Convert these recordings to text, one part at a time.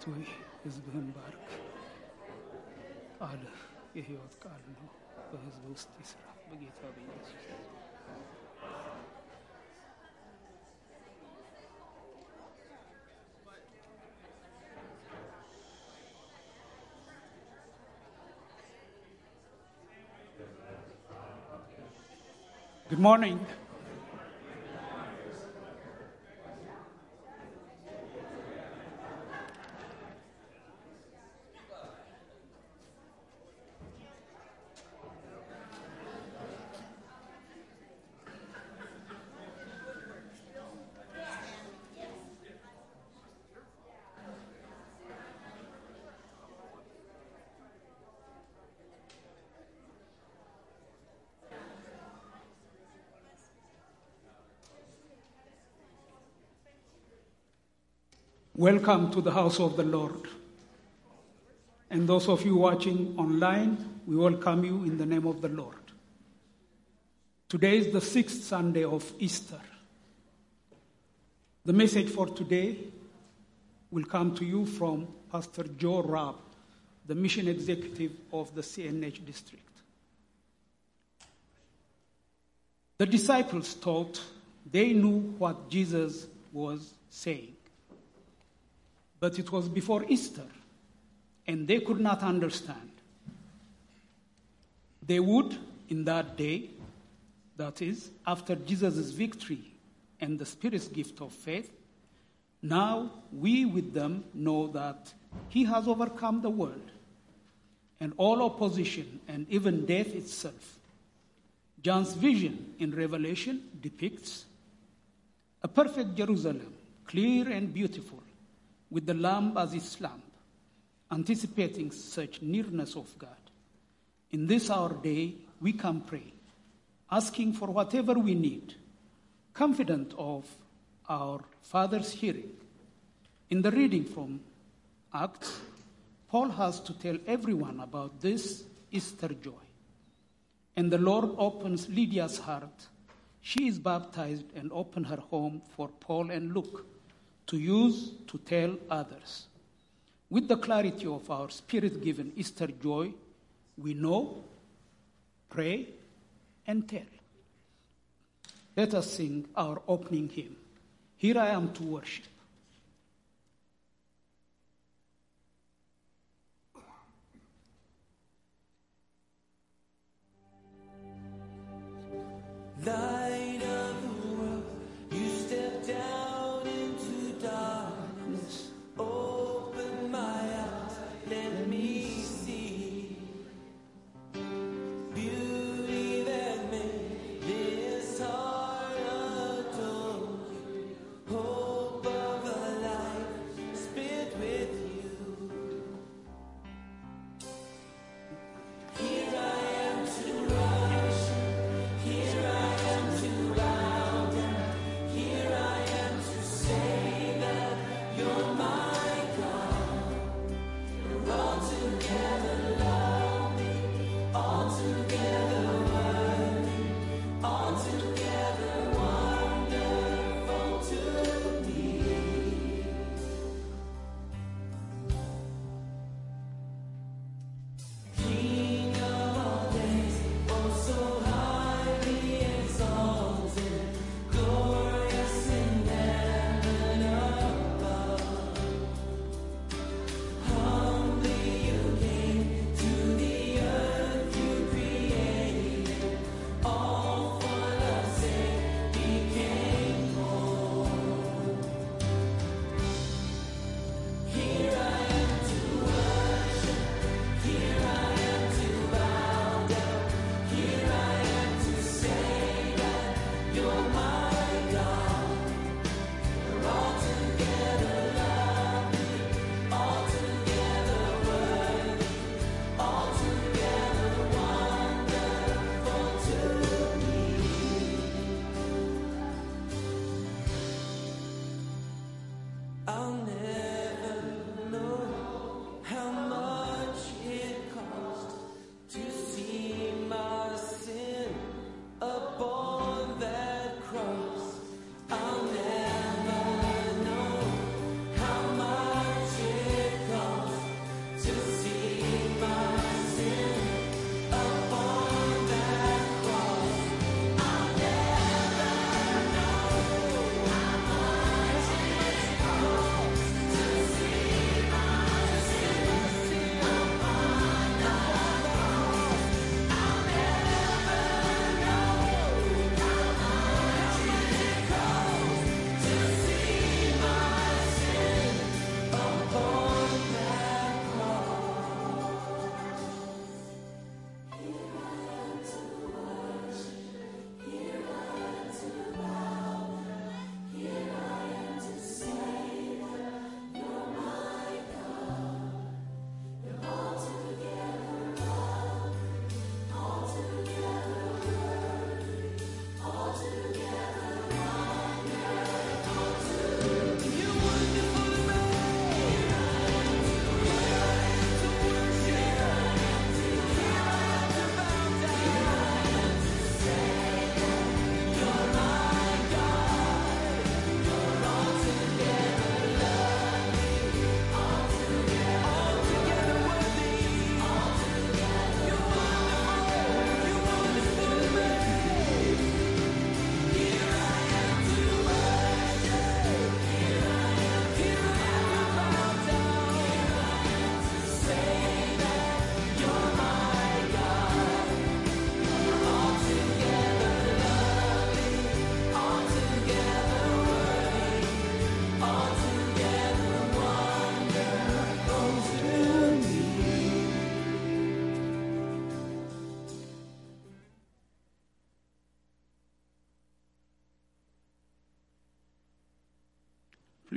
አቤቱ ሕዝብህን ባርክ። ቃልህ የሕይወት ቃል ነው። በሕዝብ ውስጥ ይስራ በጌታ በኢየሱስ Good morning. Welcome to the house of the Lord. And those of you watching online, we welcome you in the name of the Lord. Today is the sixth Sunday of Easter. The message for today will come to you from Pastor Joe Rabb, the mission executive of the CNH district. The disciples thought they knew what Jesus was saying. But it was before Easter, and they could not understand. They would, in that day, that is, after Jesus' victory and the Spirit's gift of faith, now we with them know that He has overcome the world and all opposition and even death itself. John's vision in Revelation depicts a perfect Jerusalem, clear and beautiful, with the Lamb as its lamp, anticipating such nearness of God. In this our day, we can pray, asking for whatever we need, confident of our Father's hearing. In the reading from Acts, Paul has to tell everyone about this Easter joy. And the Lord opens Lydia's heart. She is baptized and opened her home for Paul and Luke to use to tell others. With the clarity of our spirit given Easter joy, we know, pray, and tell. Let us sing our opening hymn. Here I am to worship. Light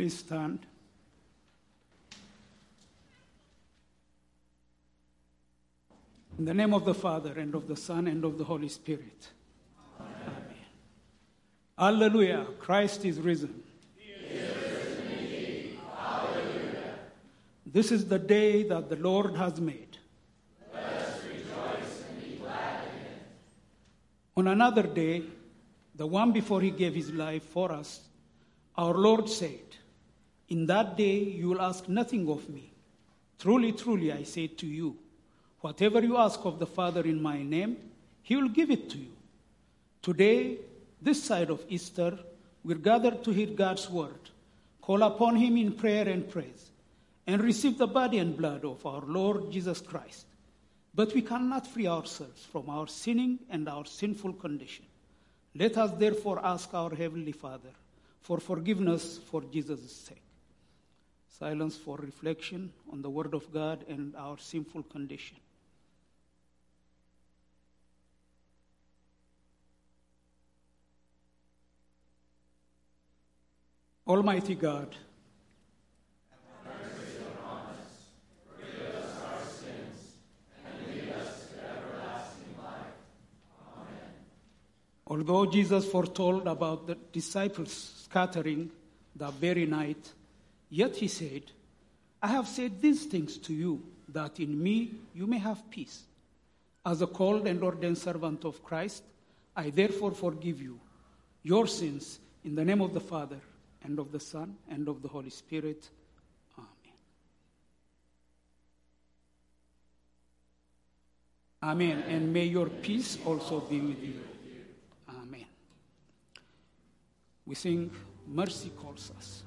Please stand. In the name of the Father, and of the Son, and of the Holy Spirit. Amen. Hallelujah. Christ is risen. This is the day that the Lord has made. Let us rejoice and be glad in it. On another day, the one before he gave his life for us, our Lord said, In that day you will ask nothing of me. Truly, truly, I say to you, whatever you ask of the Father in my name, he will give it to you. Today, this side of Easter, we're gathered to hear God's word, call upon him in prayer and praise, and receive the body and blood of our Lord Jesus Christ. But we cannot free ourselves from our sinning and our sinful condition. Let us therefore ask our Heavenly Father for forgiveness for Jesus' sake. Silence for reflection on the Word of God and our sinful condition. Almighty God, have mercy upon us. Forgive us our sins and lead us everlasting life. Amen. Although Jesus foretold about the disciples scattering that very night, yet he said, I have said these things to you, that in me you may have peace. As a called and ordained servant of Christ, I therefore forgive you your sins in the name of the Father, and of the Son, and of the Holy Spirit. Amen. Amen. And may your peace also be with you. Amen. We sing, Mercy Calls Us.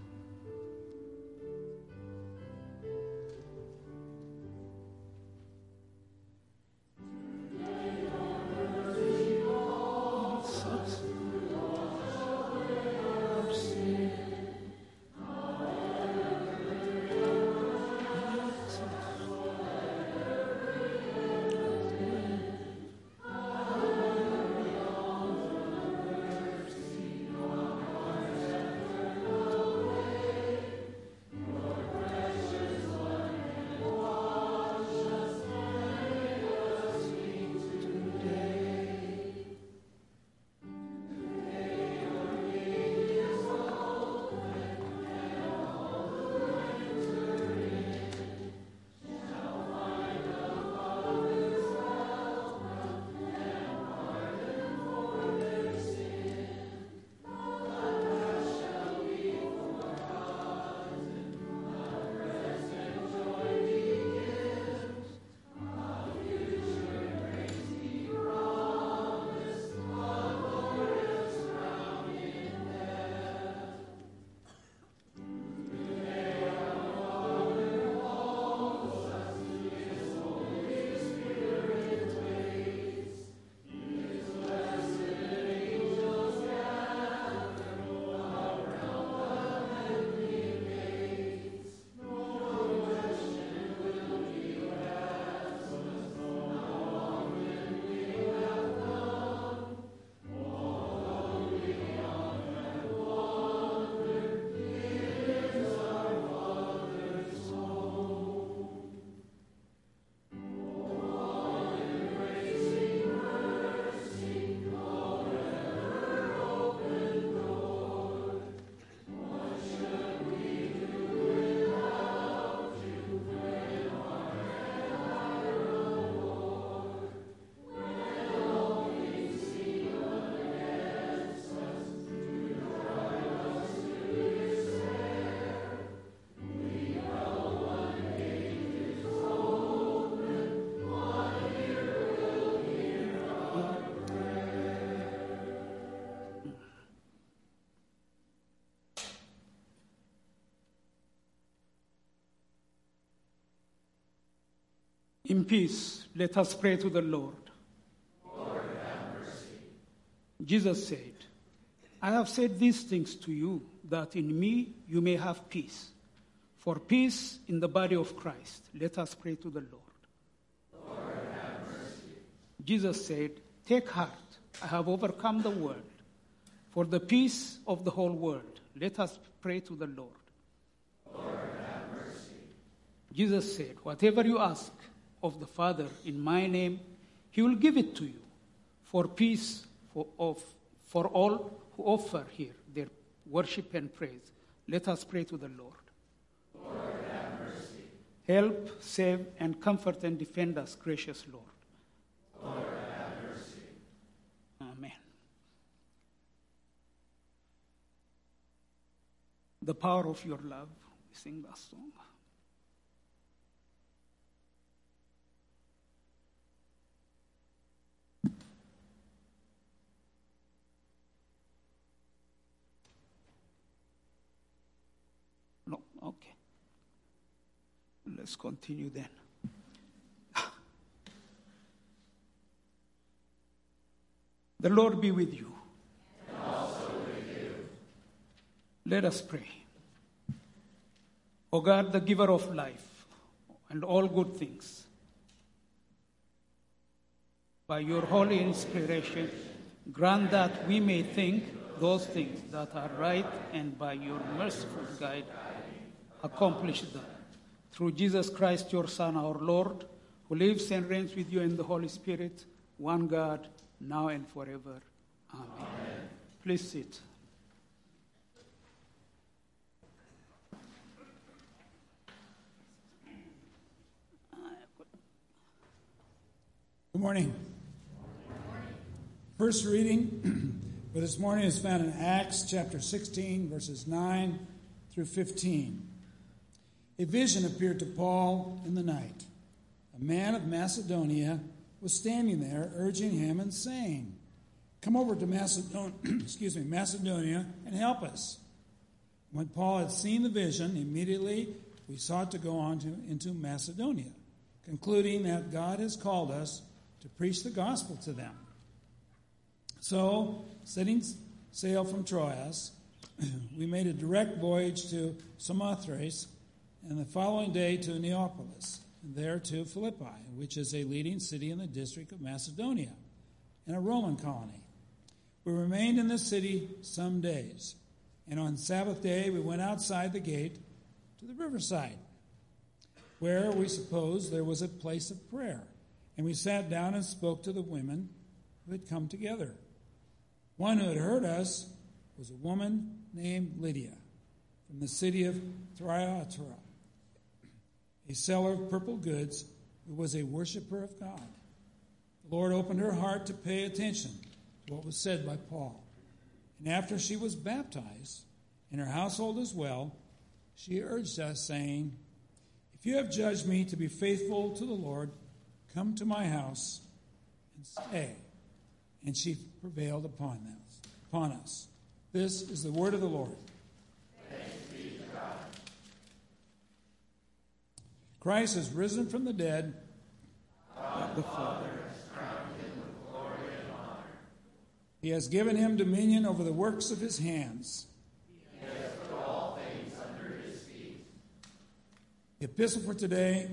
In peace, let us pray to the Lord. Jesus said, I have said these things to you, that in me you may have peace. For peace in the body of Christ, let us pray to the Lord. Jesus said, Take heart, I have overcome the world. For the peace of the whole world, let us pray to the Lord. Jesus said, Whatever you ask of the Father in my name, he will give it to you for peace for, of, for all who offer here their worship and praise. Let us pray to the Lord. Help, save, and comfort and defend us, gracious Lord. Lord. Have mercy. Amen. The power of your love. We sing that song. No, okay. Let's continue then. The Lord be with you. Let us pray. O God, the giver of life and all good things, by your holy inspiration, grant that we may think those things that are right and by your merciful guide accomplish them. Through Jesus Christ, your Son, our Lord, who lives and reigns with you in the Holy Spirit, one God, now and forever. Amen. Please sit. Good morning. First reading for this morning is found in Acts chapter 16, verses 9 through 15. A vision appeared to Paul in the night. A man of Macedonia was standing there, urging him and saying, Come over to Macedon- excuse me, Macedonia and help us. When Paul had seen the vision, immediately we sought to go on to, into Macedonia, concluding that God has called us to preach the gospel to them. So, setting sail from Troas, we made a direct voyage to Samothrace, and the following day to Neapolis, and there to Philippi, which is a leading city in the district of Macedonia, and a Roman colony. We remained in this city some days, and on Sabbath day we went outside the gate to the riverside, where we supposed there was a place of prayer. And we sat down and spoke to the women who had come together. One who had heard us was a woman named Lydia from the city of Thyatira, a seller of purple goods who was a worshiper of God. The Lord opened her heart to pay attention to what was said by Paul. And after she was baptized, and her household as well, she urged us, saying, If you have judged me to be faithful to the Lord, come to my house and stay. And she prevailed upon us. Upon us. This is the word of the Lord. Christ has risen from the dead. The Father. Crown him with glory and honor. He has given him dominion over the works of his hands. He has put all things under his feet. The epistle for today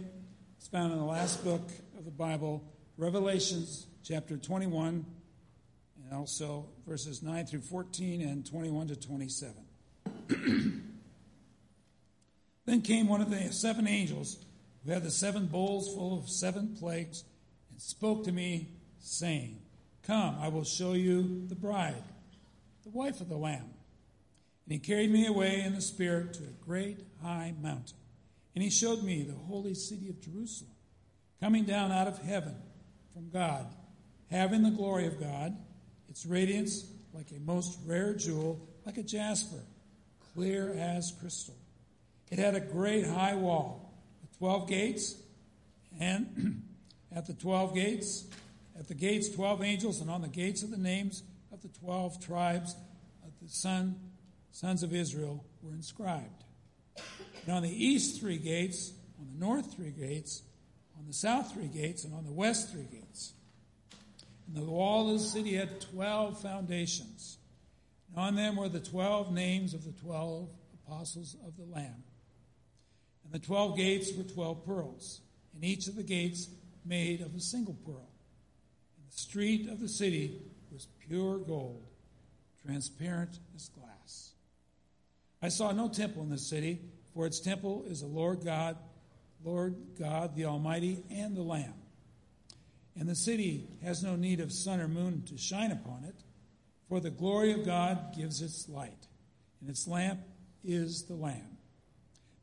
is found in the last book of the Bible, Revelations chapter 21, and also verses 9 through 14 and 21 to 27. then came one of the seven angels who had the seven bowls full of seven plagues and spoke to me, saying, Come, I will show you the bride, the wife of the Lamb. And he carried me away in the Spirit to a great high mountain. And he showed me the holy city of Jerusalem, coming down out of heaven from God, having the glory of God, its radiance like a most rare jewel, like a jasper, clear as crystal. It had a great high wall 12 gates, and at the 12 gates, at the gates, 12 angels, and on the gates of the names of the 12 tribes of the son, sons of Israel were inscribed. And on the east three gates, on the north three gates, on the south three gates, and on the west three gates. And the wall of the city had 12 foundations. And on them were the 12 names of the 12 apostles of the Lamb. The 12 gates were 12 pearls, and each of the gates made of a single pearl. And the street of the city was pure gold, transparent as glass. I saw no temple in the city, for its temple is the Lord God Lord God, the Almighty, and the Lamb. And the city has no need of sun or moon to shine upon it, for the glory of God gives its light, and its lamp is the Lamb.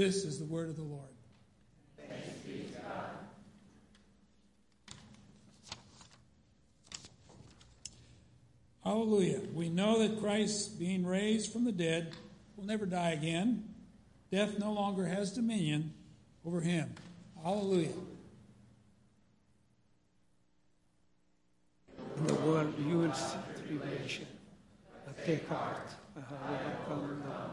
This is the word of the Lord. Hallelujah. We know that Christ, being raised from the dead, will never die again. Death no longer has dominion over him. Hallelujah. In the world you will see tribulation. But take heart. Uh-huh. I have overcome the world.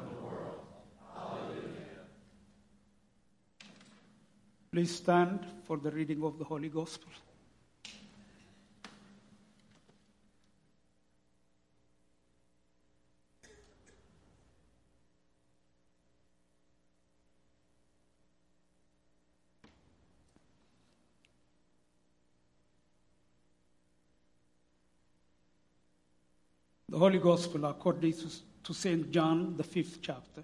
Please stand for the reading of the Holy Gospel. The Holy Gospel according to, St. John, the fifth chapter.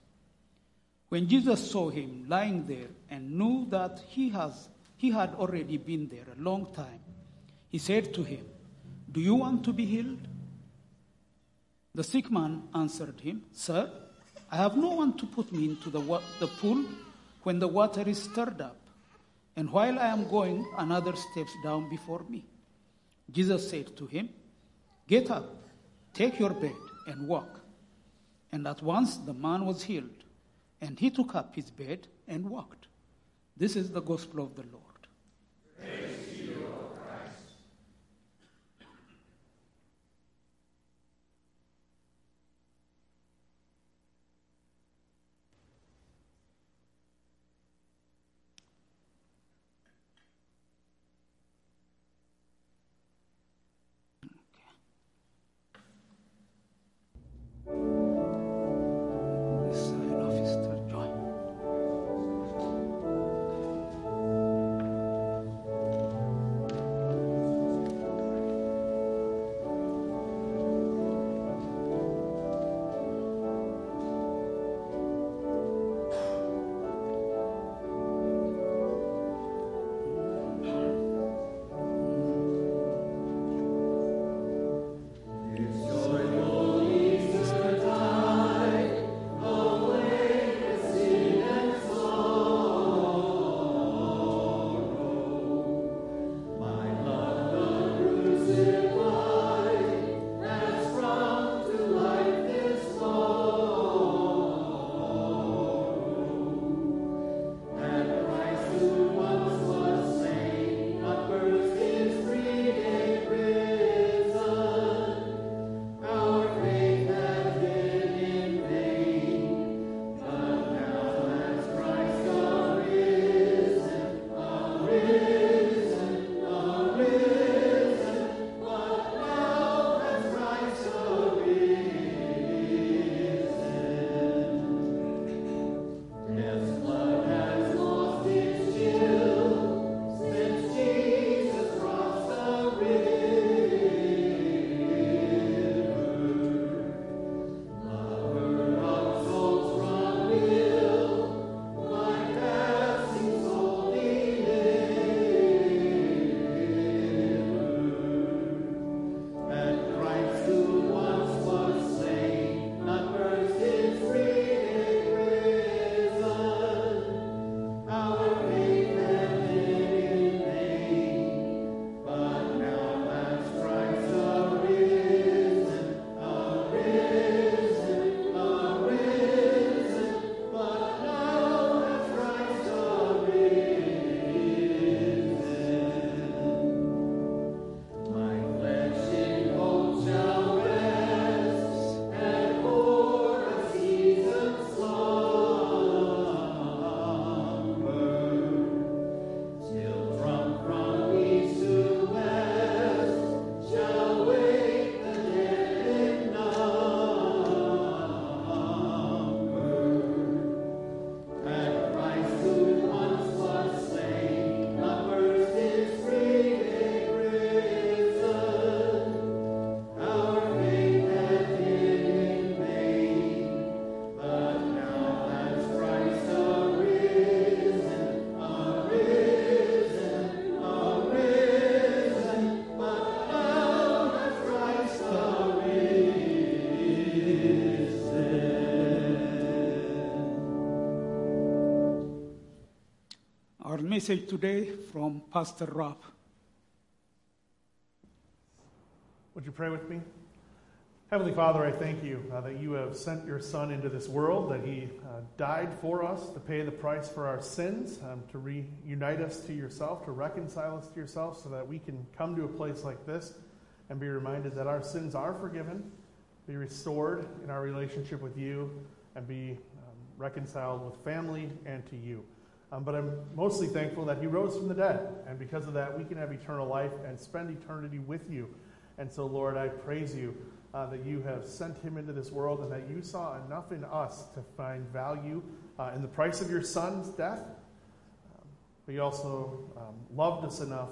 When Jesus saw him lying there and knew that he, has, he had already been there a long time, he said to him, Do you want to be healed? The sick man answered him, Sir, I have no one to put me into the, wa- the pool when the water is stirred up, and while I am going, another steps down before me. Jesus said to him, Get up, take your bed, and walk. And at once the man was healed, and he took up his bed and walked. This is the gospel of the Lord. Message today from Pastor Rob. Would you pray with me? Heavenly Father, I thank you uh, that you have sent your Son into this world, that he uh, died for us to pay the price for our sins, um, to reunite us to yourself, to reconcile us to yourself, so that we can come to a place like this and be reminded that our sins are forgiven, be restored in our relationship with you, and be um, reconciled with family and to you. Um, but I'm mostly thankful that he rose from the dead, and because of that, we can have eternal life and spend eternity with you. And so, Lord, I praise you uh, that you have sent him into this world and that you saw enough in us to find value uh, in the price of your son's death. Um, but you also um, loved us enough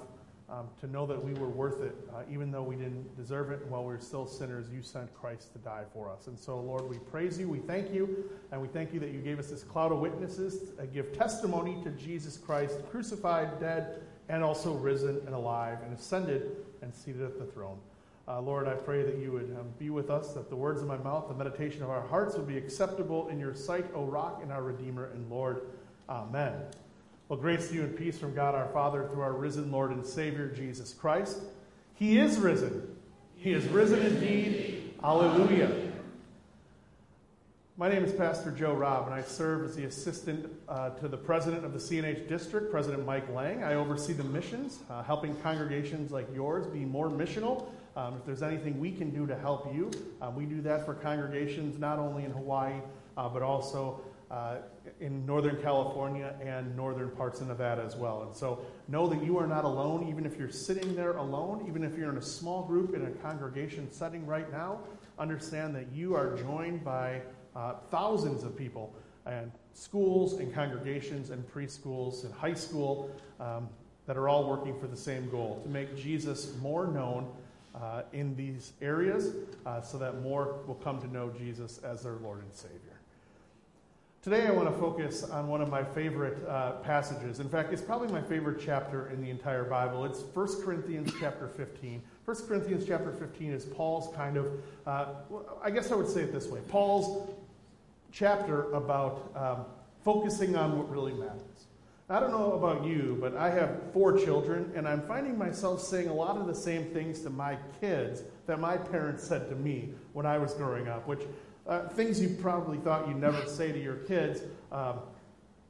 um, to know that we were worth it, uh, even though we didn't deserve it. While we were still sinners, you sent Christ to die for us. And so, Lord, we praise you, we thank you, and we thank you that you gave us this cloud of witnesses to give testimony to Jesus Christ, crucified, dead, and also risen and alive, and ascended and seated at the throne. Uh, Lord, I pray that you would um, be with us, that the words of my mouth, the meditation of our hearts would be acceptable in your sight, O rock and our Redeemer and Lord. Amen. Well, grace to you and peace from God our Father through our risen Lord and Savior, Jesus Christ. He is risen. He is risen indeed. Alleluia. My name is Pastor Joe Robb, and I serve as the assistant uh, to the president of the CNH district, President Mike Lange. I oversee the missions, uh, helping congregations like yours be more missional. Um, if there's anything we can do to help you, uh, we do that for congregations not only in Hawaii, uh, but also uh, in Northern California and northern parts of Nevada as well. And so know that you are not alone, even if you're sitting there alone, even if you're in a small group in a congregation setting right now. Understand that you are joined by uh, thousands of people and schools and congregations and preschools and high school um, that are all working for the same goal to make Jesus more known uh, in these areas uh, so that more will come to know Jesus as their Lord and Savior. Today, I want to focus on one of my favorite uh, passages. In fact, it's probably my favorite chapter in the entire Bible. It's 1 Corinthians chapter 15. 1 Corinthians chapter 15 is Paul's kind of, uh, I guess I would say it this way Paul's chapter about um, focusing on what really matters. I don't know about you, but I have four children, and I'm finding myself saying a lot of the same things to my kids that my parents said to me when I was growing up, which uh, things you probably thought you'd never say to your kids, um,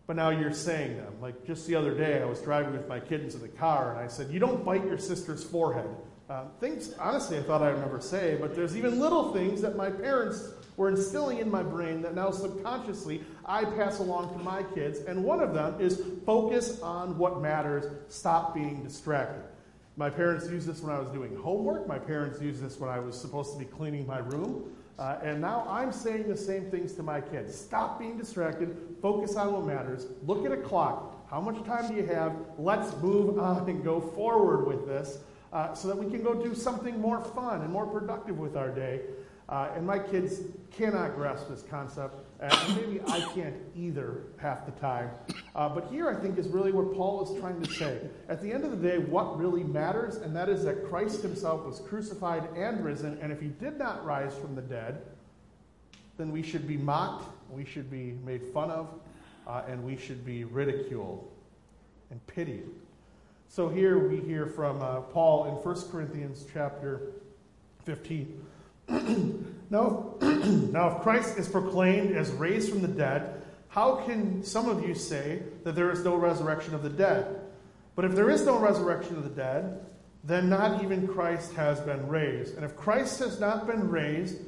but now you're saying them. Like just the other day, I was driving with my kids in the car, and I said, You don't bite your sister's forehead. Uh, things, honestly, I thought I would never say, but there's even little things that my parents were instilling in my brain that now subconsciously I pass along to my kids. And one of them is focus on what matters, stop being distracted. My parents used this when I was doing homework. My parents used this when I was supposed to be cleaning my room. Uh, and now I'm saying the same things to my kids. Stop being distracted. Focus on what matters. Look at a clock. How much time do you have? Let's move on and go forward with this uh, so that we can go do something more fun and more productive with our day. Uh, and my kids cannot grasp this concept, and maybe I can't either half the time. Uh, but here I think is really what Paul is trying to say. At the end of the day, what really matters, and that is that Christ himself was crucified and risen, and if he did not rise from the dead, then we should be mocked, we should be made fun of, uh, and we should be ridiculed and pitied. So here we hear from uh, Paul in 1 Corinthians chapter 15. now, now, if Christ is proclaimed as raised from the dead, how can some of you say that there is no resurrection of the dead? But if there is no resurrection of the dead, then not even Christ has been raised. And if Christ has not been raised,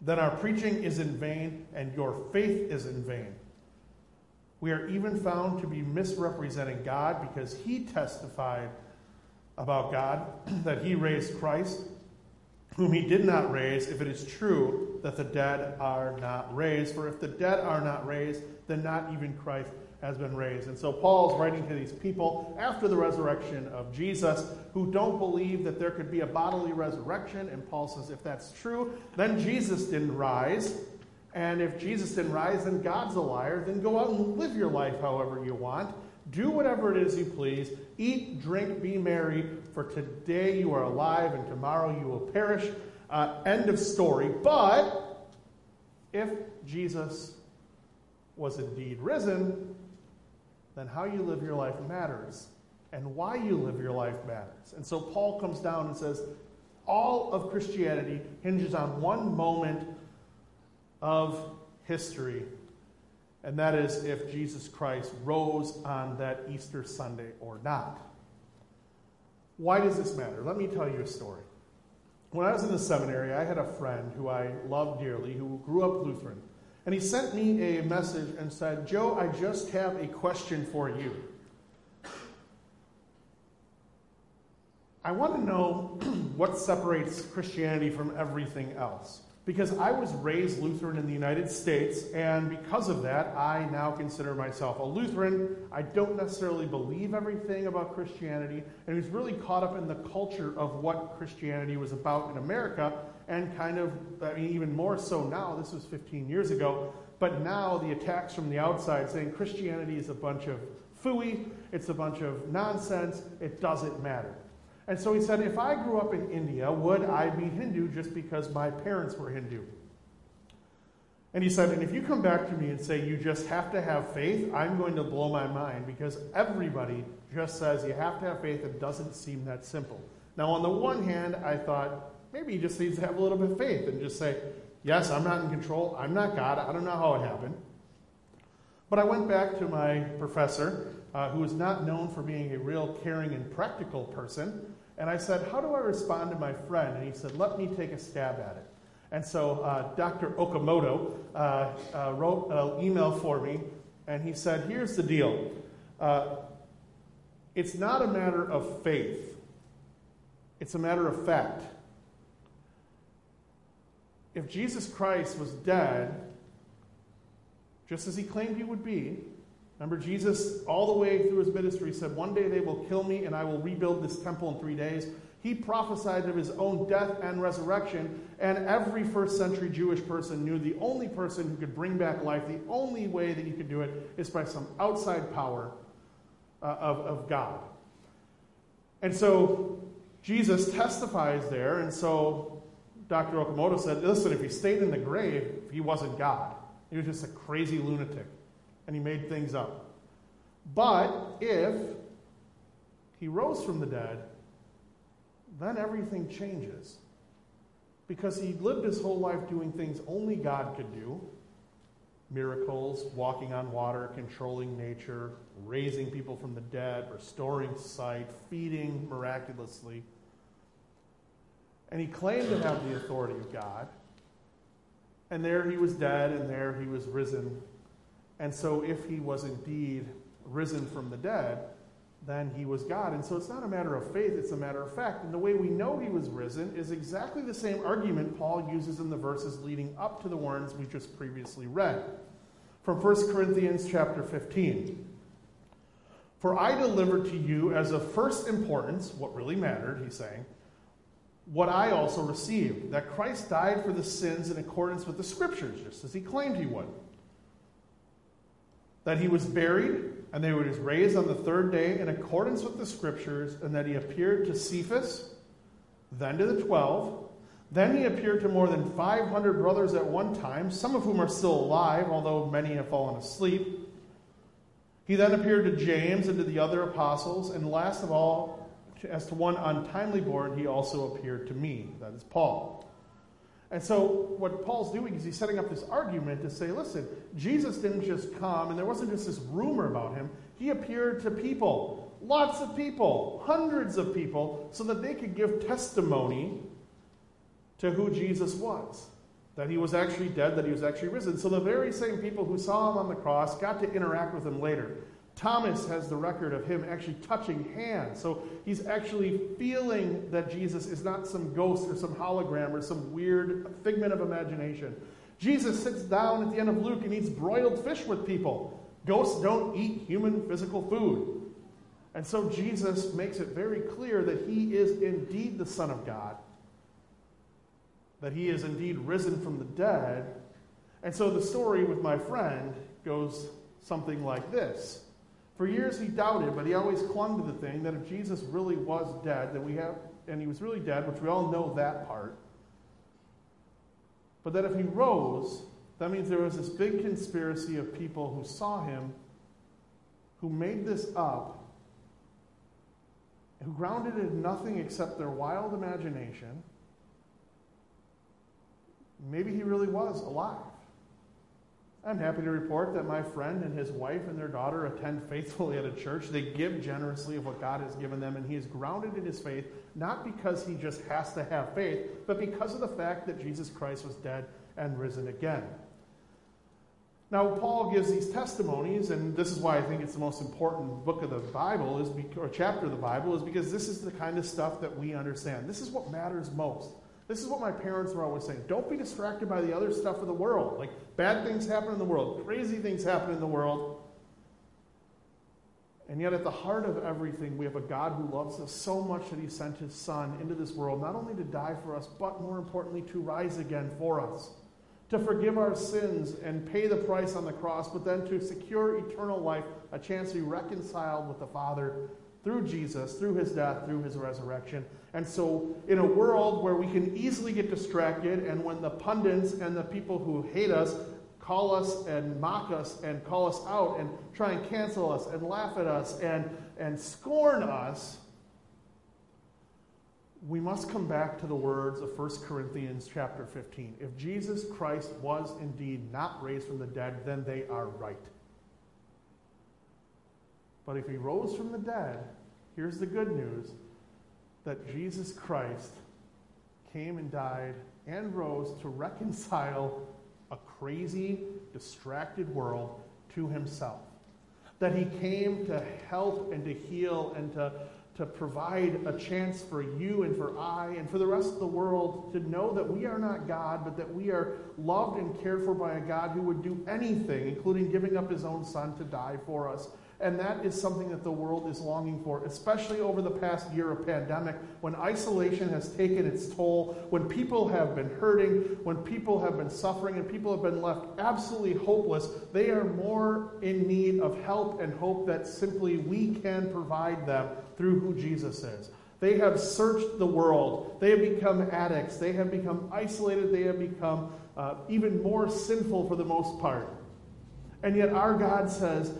then our preaching is in vain and your faith is in vain. We are even found to be misrepresenting God because he testified about God that he raised Christ whom he did not raise, if it is true that the dead are not raised. For if the dead are not raised, then not even Christ has been raised. And so Paul's writing to these people after the resurrection of Jesus who don't believe that there could be a bodily resurrection. And Paul says, if that's true, then Jesus didn't rise. And if Jesus didn't rise, then God's a liar. Then go out and live your life however you want. Do whatever it is you please. Eat, drink, be merry, for today you are alive and tomorrow you will perish. Uh, end of story. But if Jesus was indeed risen, then how you live your life matters. And why you live your life matters. And so Paul comes down and says, all of Christianity hinges on one moment of history, and that is if Jesus Christ rose on that Easter Sunday or not. Why does this matter? Let me tell you a story. When I was in the seminary, I had a friend who I loved dearly who grew up Lutheran. And he sent me a message and said, Joe, I just have a question for you. I want to know what separates Christianity from everything else. Because I was raised Lutheran in the United States, and because of that, I now consider myself a Lutheran. I don't necessarily believe everything about Christianity, and was really caught up in the culture of what Christianity was about in America, and kind of, I mean, even more so now. This was 15 years ago, but now the attacks from the outside saying Christianity is a bunch of fooey, it's a bunch of nonsense, it doesn't matter. And so he said, if I grew up in India, would I be Hindu just because my parents were Hindu? And he said, and if you come back to me and say you just have to have faith, I'm going to blow my mind because everybody just says you have to have faith. It doesn't seem that simple. Now, on the one hand, I thought maybe he just needs to have a little bit of faith and just say, yes, I'm not in control. I'm not God. I don't know how it happened. But I went back to my professor, uh, who is not known for being a real caring and practical person, and I said, How do I respond to my friend? And he said, Let me take a stab at it. And so uh, Dr. Okamoto uh, uh, wrote an email for me, and he said, Here's the deal uh, it's not a matter of faith, it's a matter of fact. If Jesus Christ was dead, just as he claimed he would be, Remember, Jesus, all the way through his ministry, said, One day they will kill me, and I will rebuild this temple in three days. He prophesied of his own death and resurrection, and every first century Jewish person knew the only person who could bring back life, the only way that you could do it, is by some outside power uh, of, of God. And so Jesus testifies there, and so Dr. Okamoto said, Listen, if he stayed in the grave, he wasn't God. He was just a crazy lunatic and he made things up. But if he rose from the dead, then everything changes. Because he lived his whole life doing things only God could do miracles, walking on water, controlling nature, raising people from the dead, restoring sight, feeding miraculously. And he claimed to have the authority of God. And there he was dead, and there he was risen and so, if he was indeed risen from the dead, then he was God. And so, it's not a matter of faith, it's a matter of fact. And the way we know he was risen is exactly the same argument Paul uses in the verses leading up to the ones we just previously read. From 1 Corinthians chapter 15. For I delivered to you as of first importance, what really mattered, he's saying, what I also received, that Christ died for the sins in accordance with the Scriptures, just as he claimed he would that he was buried and that he was raised on the third day in accordance with the scriptures, and that he appeared to Cephas, then to the twelve. Then he appeared to more than 500 brothers at one time, some of whom are still alive, although many have fallen asleep. He then appeared to James and to the other apostles, and last of all, as to one untimely born, he also appeared to me, that is Paul. And so, what Paul's doing is he's setting up this argument to say, listen, Jesus didn't just come, and there wasn't just this rumor about him. He appeared to people, lots of people, hundreds of people, so that they could give testimony to who Jesus was. That he was actually dead, that he was actually risen. So, the very same people who saw him on the cross got to interact with him later. Thomas has the record of him actually touching hands. So he's actually feeling that Jesus is not some ghost or some hologram or some weird figment of imagination. Jesus sits down at the end of Luke and eats broiled fish with people. Ghosts don't eat human physical food. And so Jesus makes it very clear that he is indeed the Son of God, that he is indeed risen from the dead. And so the story with my friend goes something like this. For years he doubted, but he always clung to the thing that if Jesus really was dead, that we have, and he was really dead, which we all know that part, but that if he rose, that means there was this big conspiracy of people who saw him who made this up, who grounded it in nothing except their wild imagination, maybe he really was alive. I'm happy to report that my friend and his wife and their daughter attend faithfully at a church. They give generously of what God has given them, and he is grounded in his faith, not because he just has to have faith, but because of the fact that Jesus Christ was dead and risen again. Now, Paul gives these testimonies, and this is why I think it's the most important book of the Bible, is be, or chapter of the Bible, is because this is the kind of stuff that we understand. This is what matters most. This is what my parents were always saying. Don't be distracted by the other stuff of the world. Like, bad things happen in the world, crazy things happen in the world. And yet, at the heart of everything, we have a God who loves us so much that he sent his Son into this world, not only to die for us, but more importantly, to rise again for us to forgive our sins and pay the price on the cross, but then to secure eternal life, a chance to be reconciled with the Father through Jesus, through his death, through his resurrection. And so, in a world where we can easily get distracted, and when the pundits and the people who hate us call us and mock us and call us out and try and cancel us and laugh at us and, and scorn us, we must come back to the words of 1 Corinthians chapter 15. If Jesus Christ was indeed not raised from the dead, then they are right. But if he rose from the dead, here's the good news that Jesus Christ came and died and rose to reconcile a crazy, distracted world to himself. That he came to help and to heal and to to provide a chance for you and for I and for the rest of the world to know that we are not God, but that we are loved and cared for by a God who would do anything, including giving up his own son to die for us. And that is something that the world is longing for, especially over the past year of pandemic, when isolation has taken its toll, when people have been hurting, when people have been suffering, and people have been left absolutely hopeless. They are more in need of help and hope that simply we can provide them through who Jesus is. They have searched the world. They have become addicts. They have become isolated. They have become uh, even more sinful for the most part. And yet, our God says,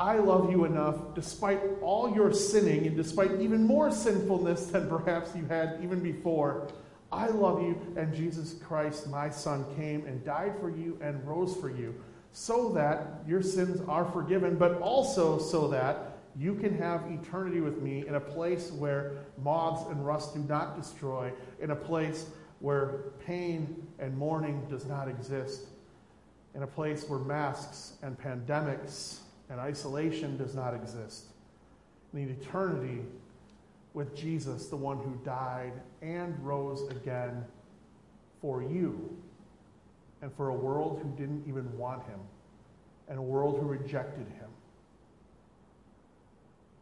I love you enough, despite all your sinning and despite even more sinfulness than perhaps you had even before. I love you, and Jesus Christ, my Son, came and died for you and rose for you so that your sins are forgiven, but also so that you can have eternity with me in a place where moths and rust do not destroy, in a place where pain and mourning does not exist, in a place where masks and pandemics and isolation does not exist. In eternity with Jesus, the one who died and rose again for you and for a world who didn't even want him and a world who rejected him.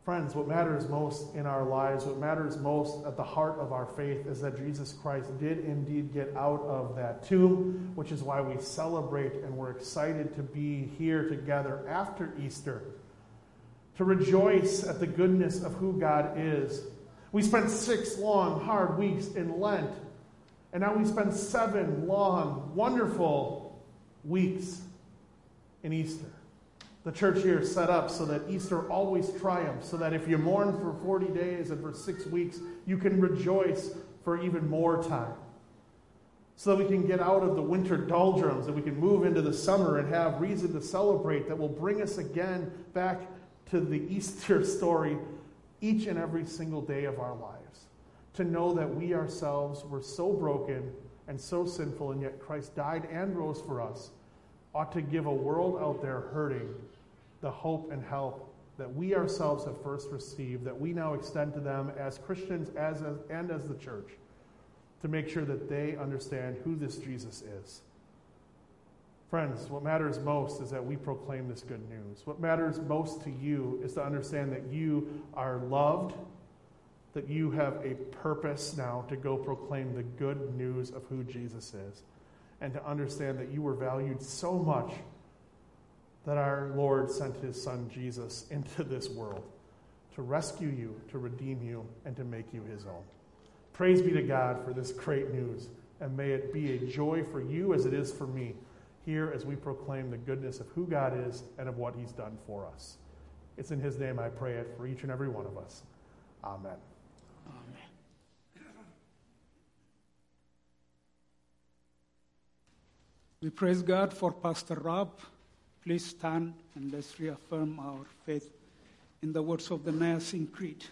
Friends, what matters most in our lives, what matters most at the heart of our faith is that Jesus Christ did indeed get out of that tomb, which is why we celebrate and we're excited to be here together after Easter to rejoice at the goodness of who God is. We spent six long, hard weeks in Lent, and now we spend seven long, wonderful weeks in Easter. The church here is set up so that Easter always triumphs, so that if you mourn for 40 days and for six weeks, you can rejoice for even more time. So that we can get out of the winter doldrums, and we can move into the summer and have reason to celebrate that will bring us again back to the Easter story each and every single day of our lives. To know that we ourselves were so broken and so sinful, and yet Christ died and rose for us, ought to give a world out there hurting the hope and help that we ourselves have first received, that we now extend to them as Christians as, as, and as the church, to make sure that they understand who this Jesus is. Friends, what matters most is that we proclaim this good news. What matters most to you is to understand that you are loved, that you have a purpose now to go proclaim the good news of who Jesus is, and to understand that you were valued so much that our Lord sent his son Jesus into this world to rescue you, to redeem you, and to make you his own. Praise be to God for this great news, and may it be a joy for you as it is for me here as we proclaim the goodness of who God is and of what he's done for us. It's in his name I pray it for each and every one of us. Amen. We praise God for Pastor Rob. Please stand and let's reaffirm our faith in the words of the Nicene Creed.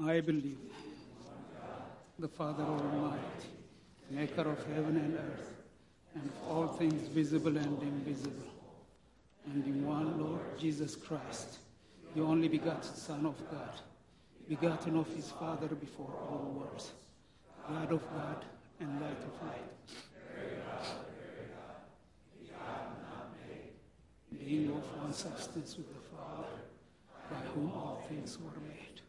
I believe the Father Almighty, maker of heaven and earth, and of all things visible and invisible, and in one Lord Jesus Christ, the only begotten Son of God, begotten of his Father before all worlds, God of God and light of light. Being of one substance with the Father, by whom all things were made.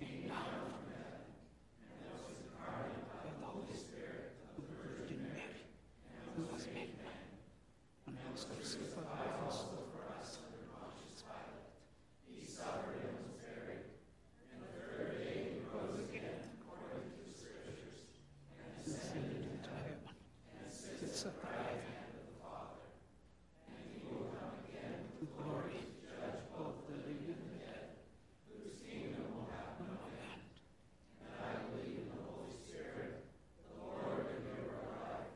And now, by the Holy Spirit, of the Virgin Mary, who was made man, and was crucified for us for us under Pontius Pilate. He suffered and was buried, and the third day he rose again according to the Scriptures, and ascended into heaven, and sits at the right hand of the Father. And he will come again with glory to judge both the living and the dead, whose kingdom will have no end. And I believe in the Holy Spirit, the Lord and giver of life,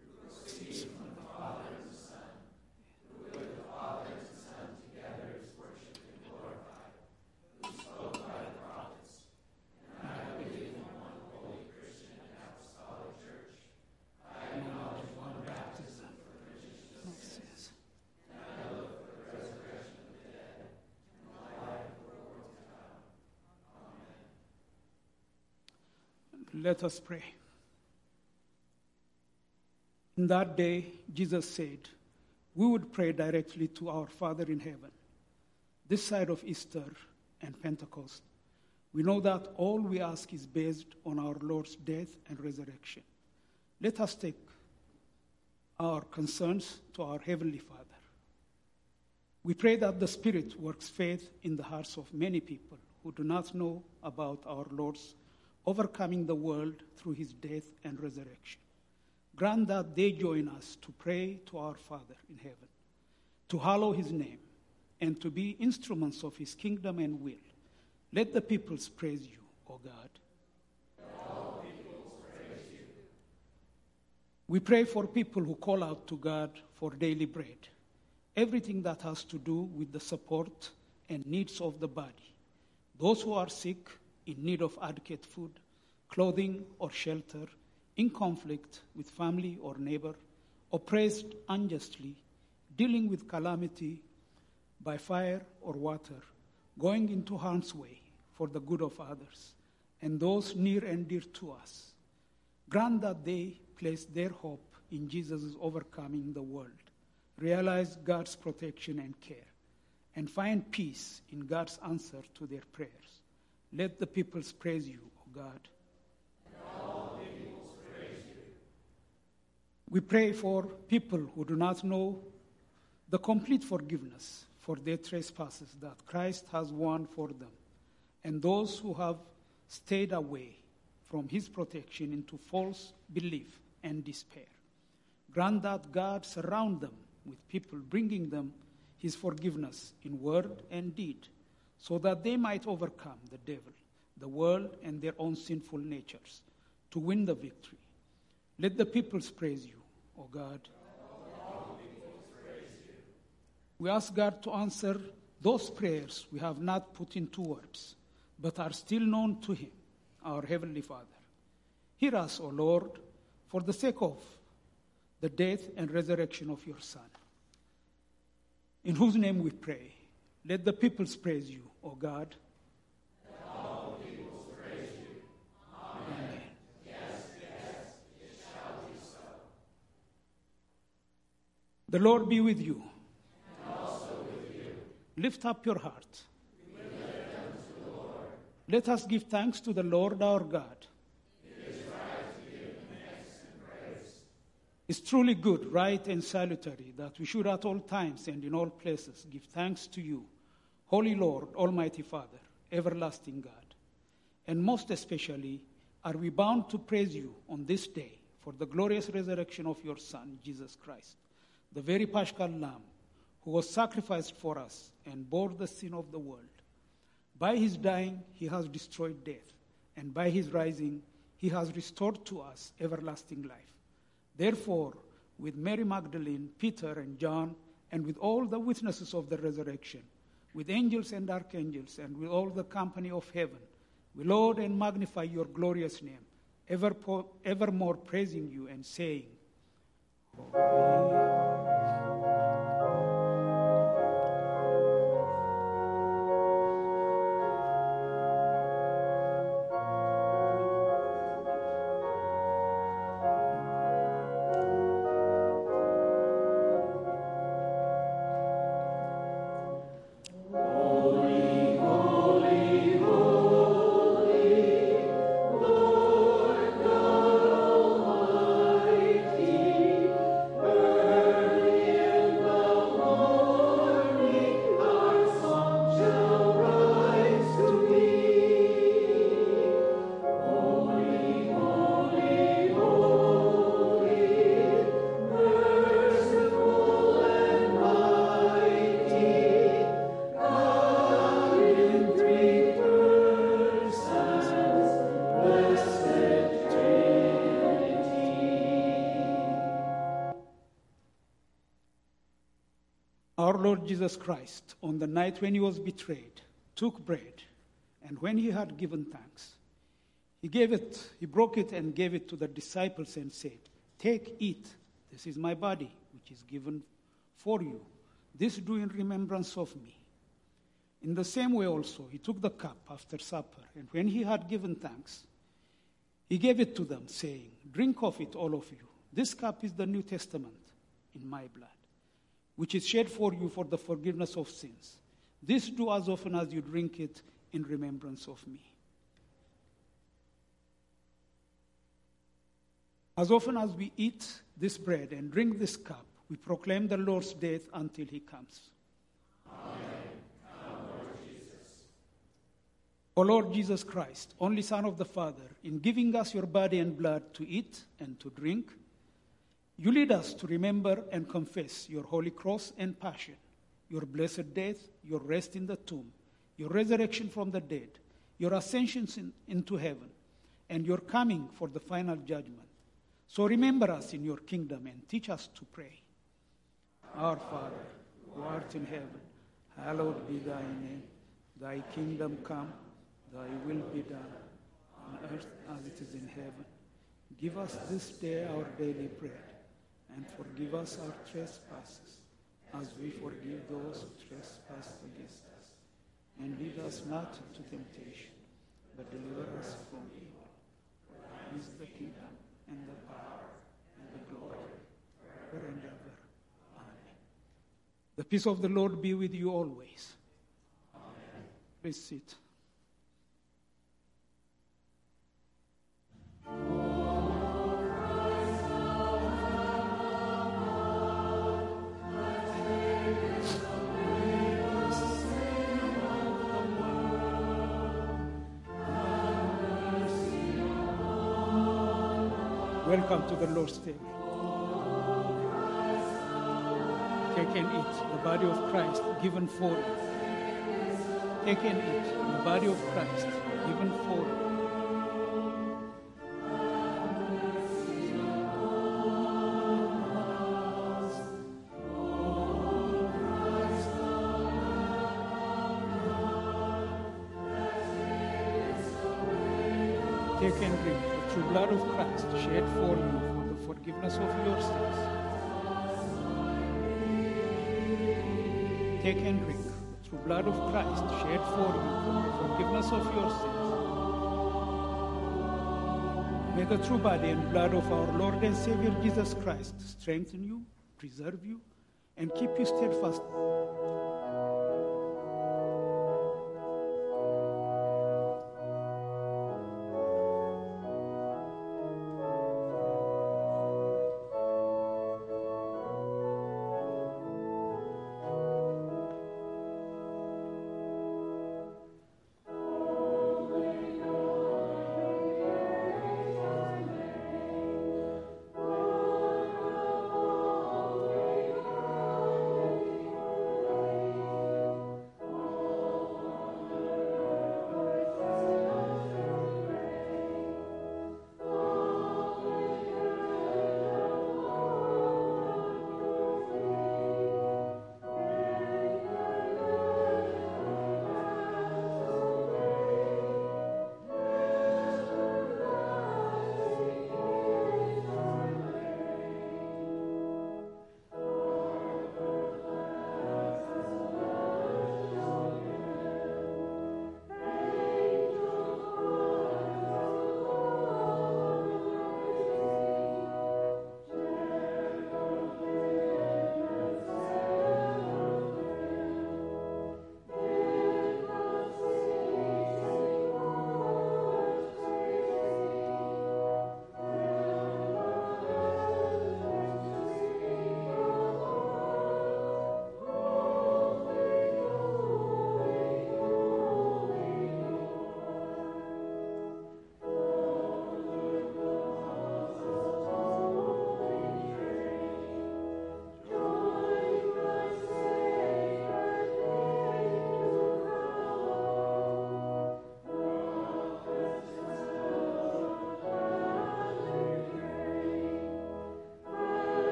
who proceeds from the Father and the Son, who with the Father and the Son together is worshipped and glorified, who spoke by the prophets. And I believe in one holy Christian and apostolic church. I acknowledge one baptism for the remission of sins. And I look for the resurrection of the dead and the life of the world to come. Amen. Let us pray. In that day, Jesus said, We would pray directly to our Father in heaven. This side of Easter and Pentecost, we know that all we ask is based on our Lord's death and resurrection. Let us take our concerns to our Heavenly Father. We pray that the Spirit works faith in the hearts of many people who do not know about our Lord's overcoming the world through his death and resurrection. Grant that they join us to pray to our Father in heaven, to hallow his name, and to be instruments of his kingdom and will. Let the peoples praise you, O God. We pray for people who call out to God for daily bread, everything that has to do with the support and needs of the body, those who are sick, in need of adequate food, clothing, or shelter, in conflict with family or neighbor, oppressed unjustly, dealing with calamity by fire or water, going into harm's way for the good of others, and those near and dear to us. Grant that they place their hope in Jesus' overcoming the world, realize God's protection and care, and find peace in God's answer to their prayers. Let the peoples praise you, O God. We pray for people who do not know the complete forgiveness for their trespasses that Christ has won for them, and those who have stayed away from his protection into false belief and despair. Grant that God surround them with people bringing them his forgiveness in word and deed, so that they might overcome the devil, the world, and their own sinful natures to win the victory. Let the peoples praise you, O God. We ask God to answer those prayers we have not put into words, but are still known to Him, our Heavenly Father. Hear us, O Lord, for the sake of the death and resurrection of your Son, in whose name we pray. Let the peoples praise you, O God. Amen. The Lord be with you. Lift up your heart. Let us give thanks to the Lord our God. It's truly good, right, and salutary that we should at all times and in all places give thanks to you, Holy Lord, Almighty Father, everlasting God, And most especially, are we bound to praise you on this day for the glorious resurrection of your Son, Jesus Christ, the very Paschal Lamb, who was sacrificed for us and bore the sin of the world. By his dying, he has destroyed death, and by his rising, he has restored to us everlasting life. Therefore, with Mary Magdalene, Peter, and John, and with all the witnesses of the resurrection, with angels and archangels, and with all the company of heaven, we laud and magnify your glorious name, ever po- evermore praising you and saying, Lord Jesus Christ, on the night when he was betrayed, took bread, and when he had given thanks, he gave it, he broke it and gave it to the disciples and said, Take, eat, this is my body, which is given for you. This do in remembrance of me. In the same way also, he took the cup after supper, and when he had given thanks, he gave it to them, saying, Drink of it, all of you. This cup is the New Testament in my blood which is shed for you for the forgiveness of sins. This do as often as you drink it in remembrance of me. As often as we eat this bread and drink this cup, we proclaim the Lord's death until he comes. Amen. O Lord Jesus Christ, only Son of the Father, in giving us your body and blood to eat and to drink, you lead us to remember and confess your holy cross and passion, your blessed death, your rest in the tomb, your resurrection from the dead, your ascension in, into heaven, and your coming for the final judgment. So remember us in your kingdom and teach us to pray. Our Father, who art in heaven, hallowed be thy name. Thy kingdom come, thy will be done, on earth as it is in heaven. Give us this day our daily bread and forgive us our trespasses, as we forgive those who trespass against us. And lead us not into temptation, but deliver us from evil. For thine is the kingdom, and the power, and the glory, forever and ever. Amen. The peace of the Lord be with you always. Amen. Please sit. Welcome to the Lord's table. Take and eat the body of Christ given for you. Take and eat the body of Christ given for you. Take and drink through blood of Christ shed for you forgiveness of your sins. May the true body and blood of our Lord and Savior Jesus Christ strengthen you, preserve you, and keep you steadfast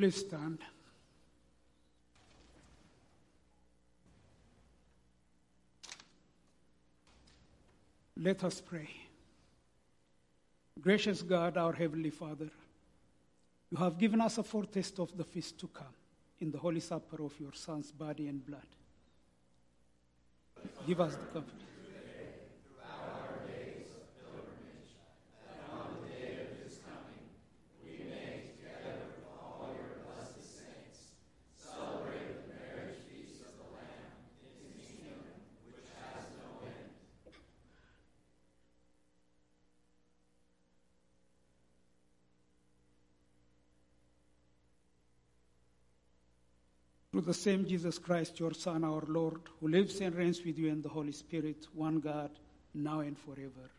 Please stand. Let us pray. Gracious God, our Heavenly Father, you have given us a foretaste of the feast to come in the Holy Supper of your Son's body and blood. Give us the comfort. Through the same Jesus Christ, your Son, our Lord, who lives and reigns with you in the Holy Spirit, one God, now and forever.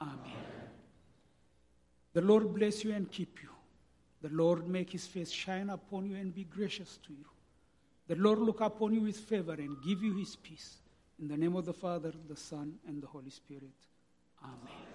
Amen. The Lord bless you and keep you. The Lord make his face shine upon you and be gracious to you. The Lord look upon you with favor and give you his peace. In the name of the Father, the Son, and the Holy Spirit. Amen. One,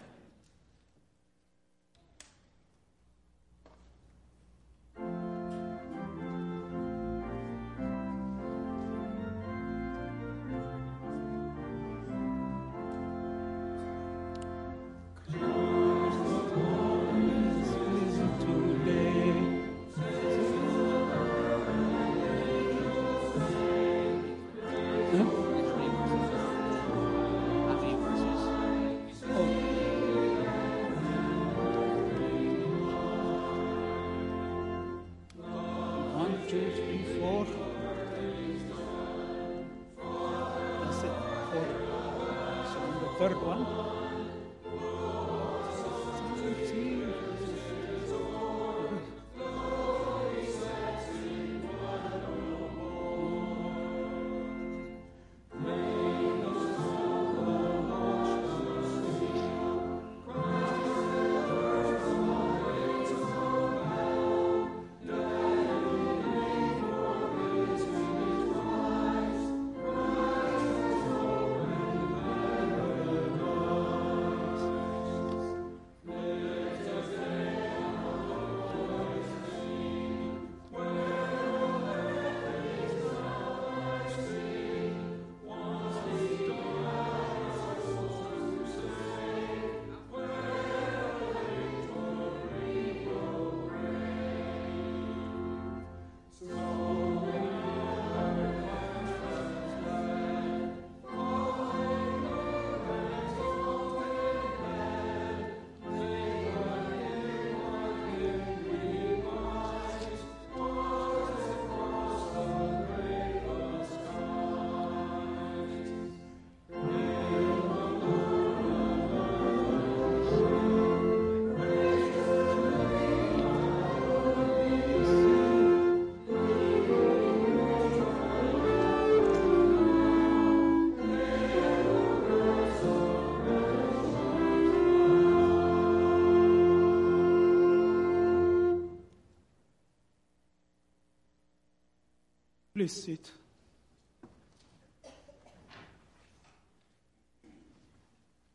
Please sit.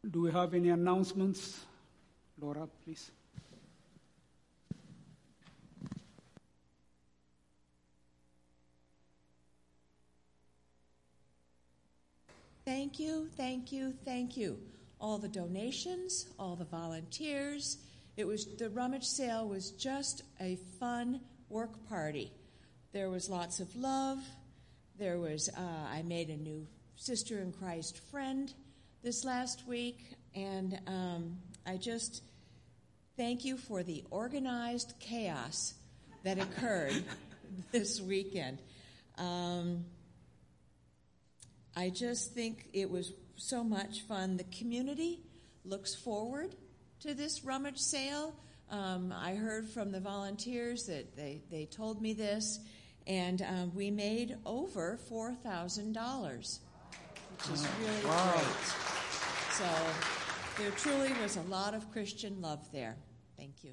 Do we have any announcements? Laura, please. Thank you, thank you, thank you. All the donations, all the volunteers. It was the rummage sale was just a fun work party. There was lots of love. There was uh, I made a new sister in Christ friend this last week, and um, I just thank you for the organized chaos that occurred this weekend. Um, I just think it was so much fun. The community looks forward to this rummage sale. Um, I heard from the volunteers that they, they told me this, and um, we made over $4,000, which is really great. So there truly was a lot of Christian love there. Thank you.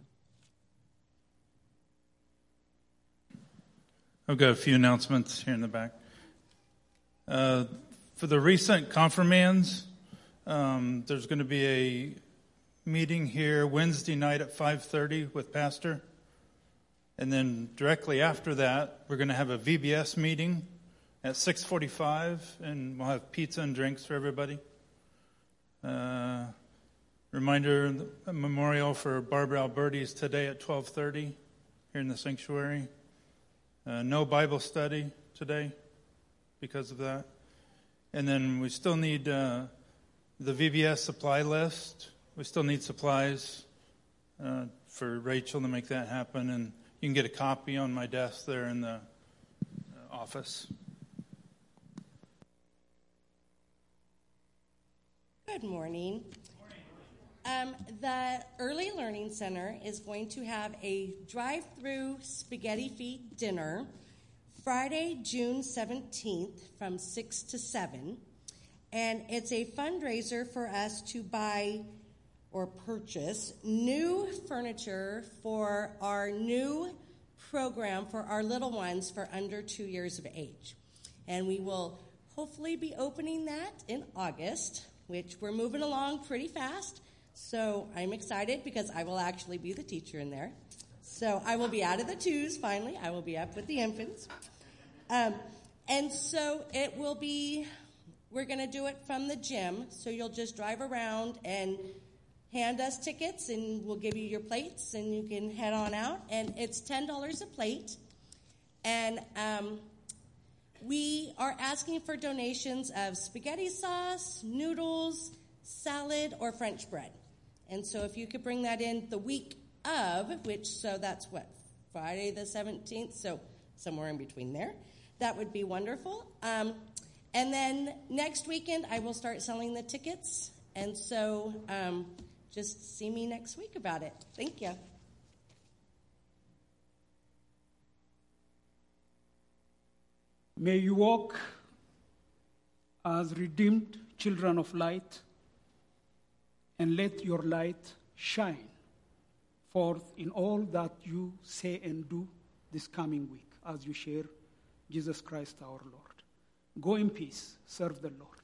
I've got a few announcements here in the back. Uh, for the recent confirmands, um, there's going to be a meeting here Wednesday night at 5:30 with Pastor. And then directly after that, we're going to have a VBS meeting at 6:45, and we'll have pizza and drinks for everybody. Uh, reminder: memorial for Barbara Alberti is today at 12:30 here in the sanctuary. Uh, no Bible study today because of that. And then we still need uh, the VBS supply list. We still need supplies uh, for Rachel to make that happen. And you can get a copy on my desk there in the uh, office. Good morning. Um, the Early Learning Center is going to have a drive through spaghetti feed dinner Friday, June 17th from 6 to 7. And it's a fundraiser for us to buy or purchase new furniture for our new program for our little ones for under two years of age. And we will hopefully be opening that in August, which we're moving along pretty fast. So I'm excited because I will actually be the teacher in there. So I will be out of the twos finally. I will be up with the infants. Um, and so it will be, we're going to do it from the gym. So you'll just drive around and hand us tickets and we'll give you your plates and you can head on out. And it's $10 a plate. And um, we are asking for donations of spaghetti sauce, noodles, salad, or French bread. And so if you could bring that in the week of, which, so that's what, Friday the 17th, so somewhere in between there, that would be wonderful. Um, and then next weekend, I will start selling the tickets. And so um, just see me next week about it. Thank you. May you walk as redeemed children of light, and let your light shine forth in all that you say and do this coming week as you share Jesus Christ our Lord. Go in peace, serve the Lord.